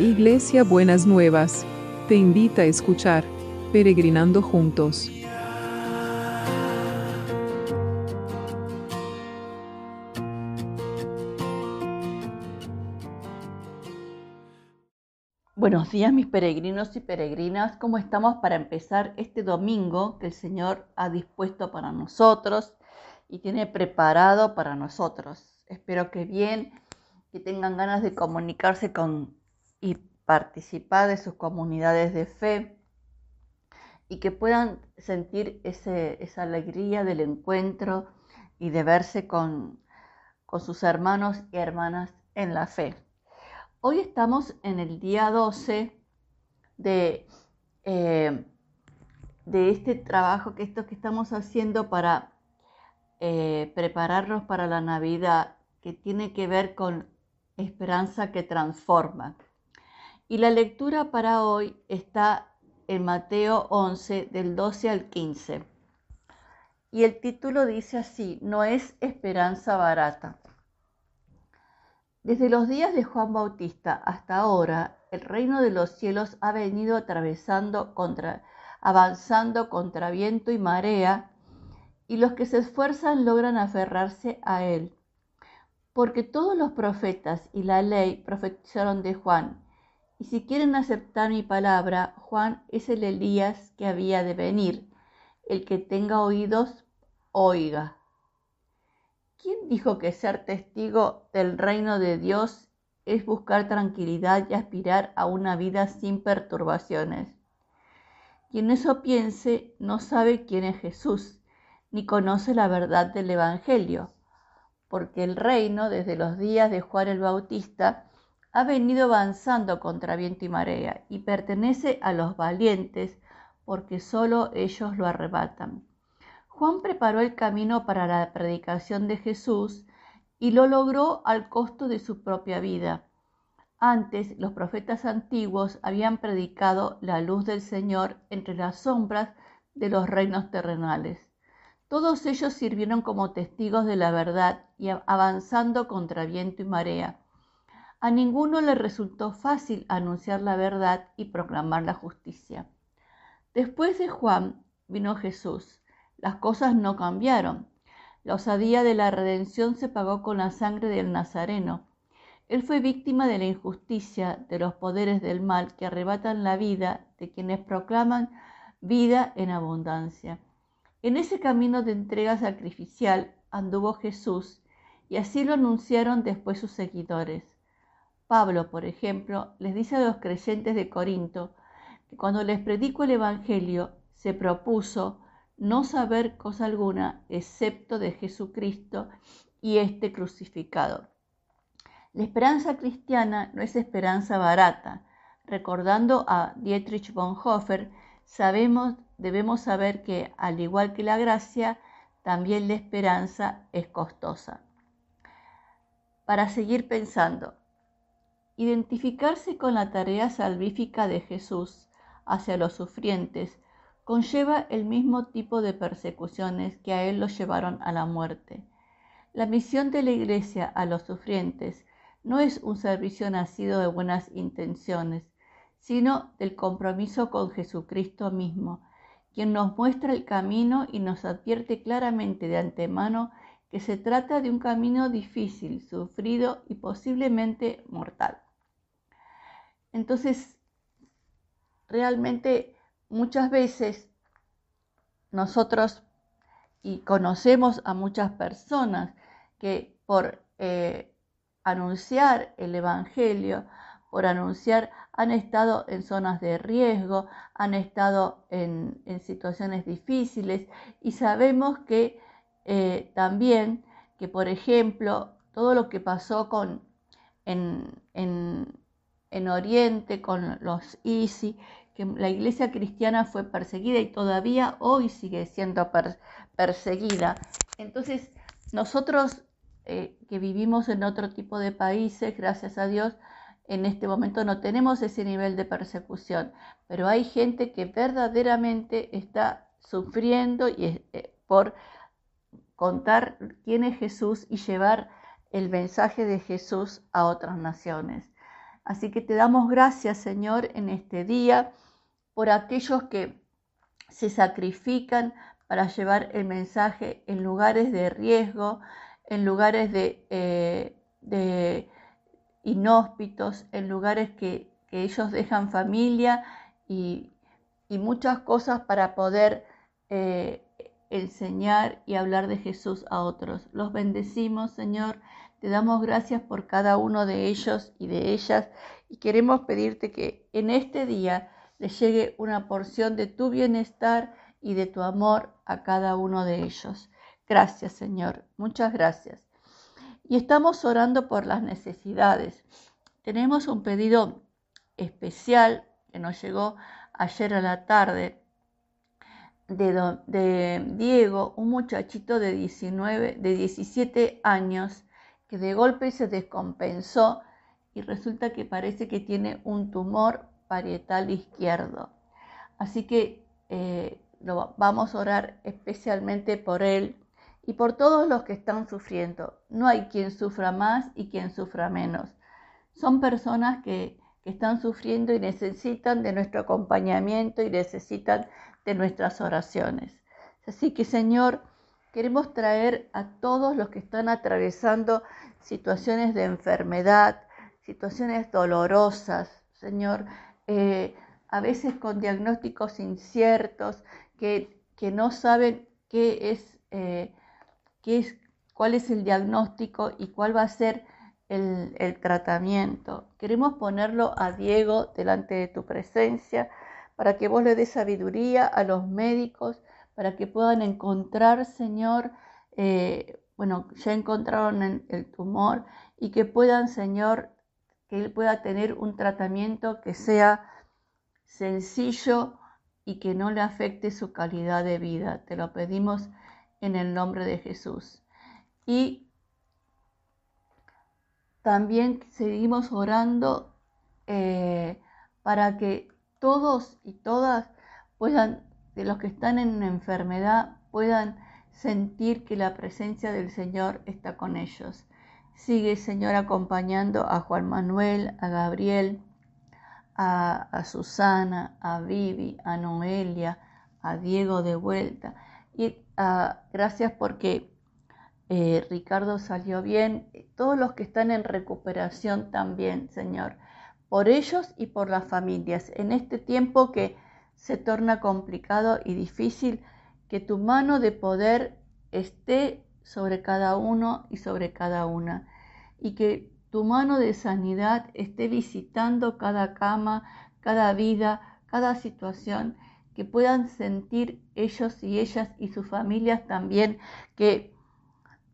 Iglesia Buenas Nuevas, te invita a escuchar Peregrinando Juntos. Buenos días mis peregrinos y peregrinas, ¿cómo estamos para empezar este domingo que el Señor ha dispuesto para nosotros y tiene preparado para nosotros? Espero que bien, que tengan ganas de comunicarse con y participar de sus comunidades de fe y que puedan sentir esa alegría del encuentro y de verse con, con sus hermanos y hermanas en la fe. Hoy estamos en el día 12 de, eh, de este trabajo que, que estamos haciendo para eh, prepararnos para la Navidad, que tiene que ver con esperanza que transforma. Y la lectura para hoy está en Mateo 11, del 12 al 15. Y el título dice así, no es esperanza barata. Desde los días de Juan Bautista hasta ahora, el reino de los cielos ha venido atravesando contra, avanzando contra viento y marea, y los que se esfuerzan logran aferrarse a él. Porque todos los profetas y la ley profetizaron de Juan, y si quieren aceptar mi palabra, Juan es el Elías que había de venir. El que tenga oídos, oiga. ¿Quién dijo que ser testigo del reino de Dios es buscar tranquilidad y aspirar a una vida sin perturbaciones? Quien eso piense no sabe quién es Jesús, ni conoce la verdad del Evangelio, porque el reino desde los días de Juan el Bautista ha venido avanzando contra viento y marea y pertenece a los valientes, porque solo ellos lo arrebatan. Juan preparó el camino para la predicación de Jesús y lo logró al costo de su propia vida. Antes, los profetas antiguos habían predicado la luz del Señor entre las sombras de los reinos terrenales. Todos ellos sirvieron como testigos de la verdad y avanzando contra viento y marea. A ninguno le resultó fácil anunciar la verdad y proclamar la justicia. Después de Juan vino Jesús las cosas no cambiaron. La osadía de la redención se pagó con la sangre del Nazareno. Él fue víctima de la injusticia, de los poderes del mal que arrebatan la vida de quienes proclaman vida en abundancia. En ese camino de entrega sacrificial anduvo Jesús y así lo anunciaron después sus seguidores. Pablo, por ejemplo, les dice a los creyentes de Corinto que cuando les predico el Evangelio se propuso no saber cosa alguna excepto de Jesucristo y este crucificado. La esperanza cristiana no es esperanza barata. Recordando a Dietrich Bonhoeffer, sabemos, debemos saber que, al igual que la gracia, también la esperanza es costosa. Para seguir pensando, identificarse con la tarea salvífica de Jesús hacia los sufrientes conlleva el mismo tipo de persecuciones que a él lo llevaron a la muerte. La misión de la Iglesia a los sufrientes no es un servicio nacido de buenas intenciones, sino del compromiso con Jesucristo mismo, quien nos muestra el camino y nos advierte claramente de antemano que se trata de un camino difícil, sufrido y posiblemente mortal. Entonces, realmente muchas veces nosotros y conocemos a muchas personas que por eh, anunciar el Evangelio, por anunciar, han estado en zonas de riesgo, han estado en, situaciones difíciles y sabemos que eh, también que, por ejemplo, todo lo que pasó con, en, en Oriente con los ISI, que la iglesia cristiana fue perseguida y todavía hoy sigue siendo perseguida. Entonces, nosotros eh, que vivimos en otro tipo de países, gracias a Dios, en este momento no tenemos ese nivel de persecución, pero hay gente que verdaderamente está sufriendo y, eh, por contar quién es Jesús y llevar el mensaje de Jesús a otras naciones. Así que te damos gracias, Señor, en este día por aquellos que se sacrifican para llevar el mensaje en lugares de riesgo, en lugares de, eh, inhóspitos, en lugares que, ellos dejan familia y, muchas cosas para poder eh, enseñar y hablar de Jesús a otros. Los bendecimos, Señor. Te damos gracias por cada uno de ellos y de ellas y queremos pedirte que en este día les llegue una porción de tu bienestar y de tu amor a cada uno de ellos. Gracias, Señor. Muchas gracias. Y estamos orando por las necesidades. Tenemos un pedido especial que nos llegó ayer a la tarde de, de Diego, un muchachito de 19, de 17 años que de golpe se descompensó y resulta que parece que tiene un tumor parietal izquierdo. Así que eh, lo, vamos a orar especialmente por él y por todos los que están sufriendo. No hay quien sufra más y quien sufra menos. Son personas que, que están sufriendo y necesitan de nuestro acompañamiento y necesitan de nuestras oraciones. Así que Señor, queremos traer a todos los que están atravesando situaciones de enfermedad, situaciones dolorosas, Señor, eh, a veces con diagnósticos inciertos, que, que no saben qué es, eh, qué es, cuál es el diagnóstico y cuál va a ser el, el tratamiento. Queremos ponerlo a Diego delante de tu presencia para que vos le des sabiduría a los médicos, para que puedan encontrar, Señor, eh, bueno, ya encontraron el tumor y que puedan, Señor, que él pueda tener un tratamiento que sea sencillo y que no le afecte su calidad de vida. Te lo pedimos en el nombre de Jesús. Y también seguimos orando eh, para que todos y todas puedan, de los que están en enfermedad, puedan sentir que la presencia del Señor está con ellos. Sigue, Señor, acompañando a Juan Manuel, a Gabriel, a, Susana, a Vivi, a Noelia, a Diego de vuelta. Y ah, gracias porque eh, Ricardo salió bien. Todos los que están en recuperación también, Señor. Por ellos y por las familias. En este tiempo que se torna complicado y difícil, que tu mano de poder esté sobre cada uno y sobre cada una y que tu mano de sanidad esté visitando cada cama, cada vida, cada situación, que puedan sentir ellos y ellas y sus familias también que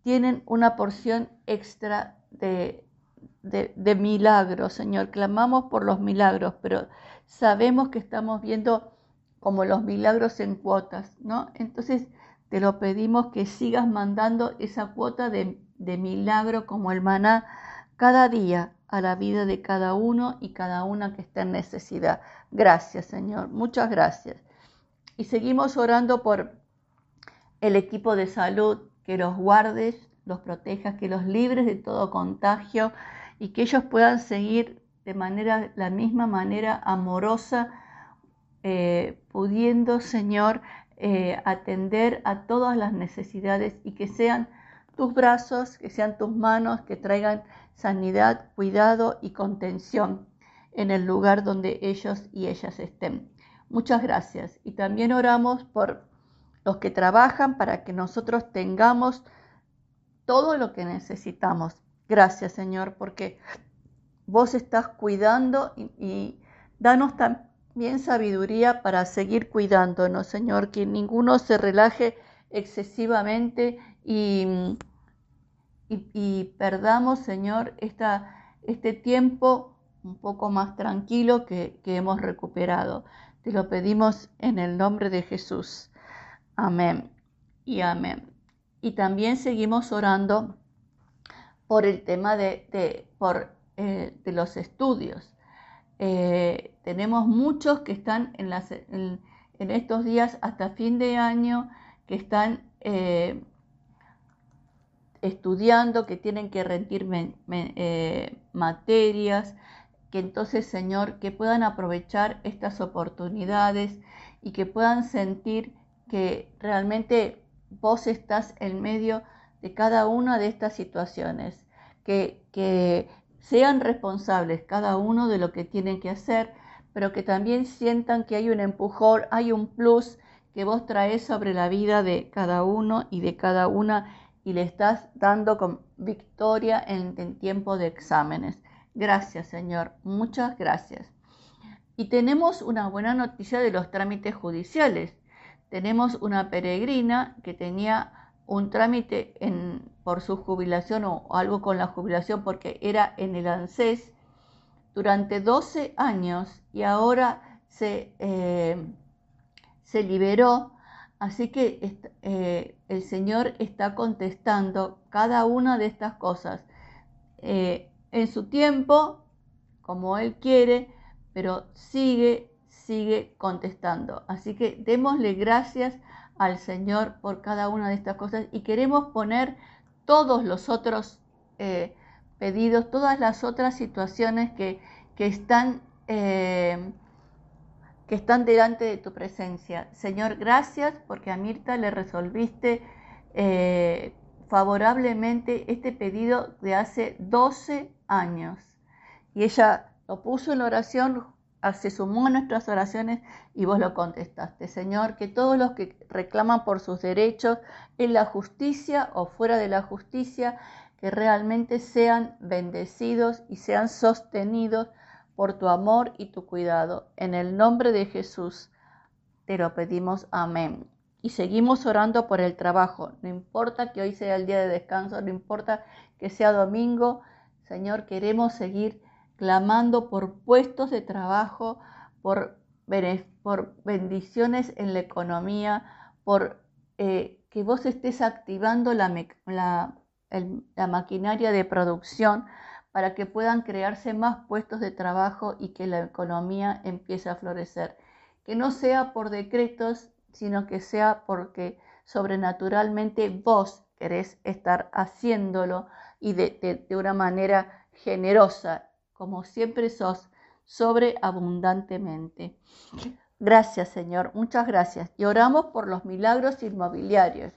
tienen una porción extra de, de, milagros, Señor. Clamamos por los milagros, pero sabemos que estamos viendo como los milagros en cuotas, ¿no? Entonces te lo pedimos que sigas mandando esa cuota de milagro como el maná cada día a la vida de cada uno y cada una que está en necesidad. Gracias, Señor. Muchas gracias. Y seguimos orando por el equipo de salud, que los guardes, los protejas, que los libres de todo contagio y que ellos puedan seguir de manera, la misma manera amorosa, eh, pudiendo, Señor, eh, atender a todas las necesidades y que sean tus brazos, que sean tus manos, que traigan sanidad, cuidado y contención en el lugar donde ellos y ellas estén. Muchas gracias. Y también oramos por los que trabajan para que nosotros tengamos todo lo que necesitamos. Gracias, Señor, porque vos estás cuidando y, danos también sabiduría para seguir cuidándonos, Señor, que ninguno se relaje excesivamente y, y, perdamos, Señor, esta, este tiempo un poco más tranquilo que, que hemos recuperado. Te lo pedimos en el nombre de Jesús. Amén y amén. Y también seguimos orando por el tema de, de por, eh, de los estudios. Eh, tenemos muchos que están en, estos días hasta fin de año que están eh, estudiando, que tienen que rendir eh, materias. que entonces, Señor, que puedan aprovechar estas oportunidades y que puedan sentir que realmente vos estás en medio de cada una de estas situaciones, que, que sean responsables cada uno de lo que tienen que hacer, pero que también sientan que hay un empujón, hay un plus que vos traes sobre la vida de cada uno y de cada una y le estás dando con victoria en, en tiempo de exámenes. Gracias, Señor. Muchas gracias. Y tenemos una buena noticia de los trámites judiciales. Tenemos una peregrina que tenía un trámite por su jubilación o algo con la jubilación porque era en el ANSES durante 12 años y ahora se, eh, se liberó. Así que eh, el Señor está contestando cada una de estas cosas. Eh, en su tiempo, como Él quiere, pero sigue, sigue contestando. Así que démosle gracias al Señor por cada una de estas cosas y queremos poner todos los otros eh, pedidos, todas las otras situaciones que, están, eh, que están delante de tu presencia. Señor, gracias porque a Mirta le resolviste eh, favorablemente este pedido de hace 12 años. Y ella lo puso en oración, se sumó a nuestras oraciones y vos lo contestaste. Señor, que todos los que reclaman por sus derechos en la justicia o fuera de la justicia, que realmente sean bendecidos y sean sostenidos por tu amor y tu cuidado. En el nombre de Jesús te lo pedimos. Amén y seguimos orando por el trabajo. No importa que hoy sea el día de descanso, no importa que sea domingo, Señor, queremos seguir clamando por puestos de trabajo, por, bendiciones en la economía, por eh, que vos estés activando la maquinaria de producción para que puedan crearse más puestos de trabajo y que la economía empiece a florecer. Que no sea por decretos sino que sea porque sobrenaturalmente vos querés estar haciéndolo y de, una manera generosa, como siempre sos, sobreabundantemente. Gracias, Señor, muchas gracias. Y oramos por los milagros inmobiliarios.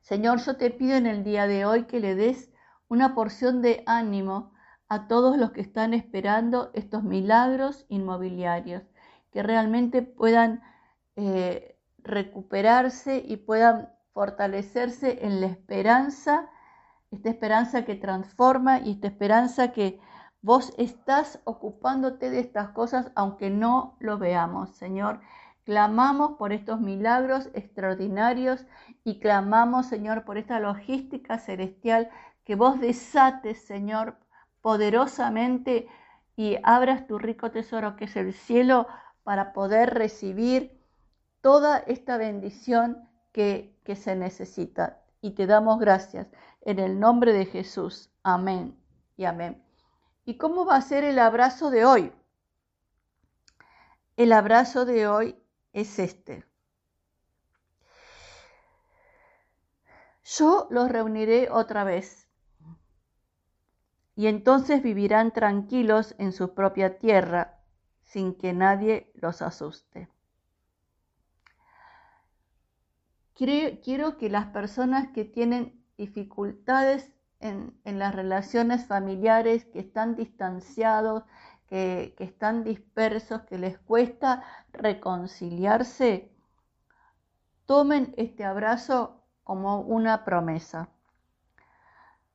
Señor, yo te pido en el día de hoy que le des una porción de ánimo a todos los que están esperando estos milagros inmobiliarios, que realmente puedan eh, recuperarse y puedan fortalecerse en la esperanza, esta esperanza que transforma y esta esperanza que vos estás ocupándote de estas cosas aunque no lo veamos, Señor. Clamamos por estos milagros extraordinarios y clamamos, Señor, por esta logística celestial que vos desates, Señor, poderosamente y abras tu rico tesoro que es el cielo para poder recibir toda esta bendición que, que se necesita. Y te damos gracias en el nombre de Jesús. Amén y amén. ¿Y cómo va a ser el abrazo de hoy? El abrazo de hoy es este. Yo los reuniré otra vez y entonces vivirán tranquilos en su propia tierra sin que nadie los asuste. Quiero, que las personas que tienen dificultades en, las relaciones familiares, que están distanciados, que, que están dispersos, que les cuesta reconciliarse, tomen este abrazo como una promesa.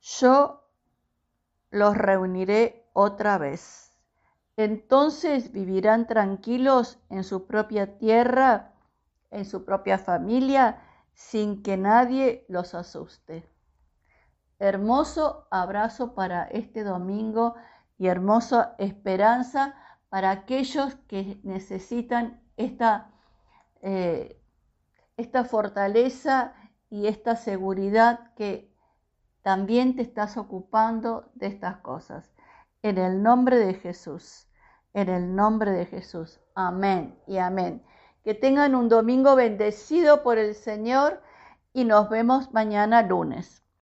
Yo los reuniré otra vez. Entonces vivirán tranquilos en su propia tierra, en su propia familia sin que nadie los asuste. Hermoso abrazo para este domingo y hermosa esperanza para aquellos que necesitan esta, eh, esta fortaleza y esta seguridad que también te estás ocupando de estas cosas. En el nombre de Jesús, en el nombre de Jesús. Amén y amén. Que tengan un domingo bendecido por el Señor y nos vemos mañana lunes.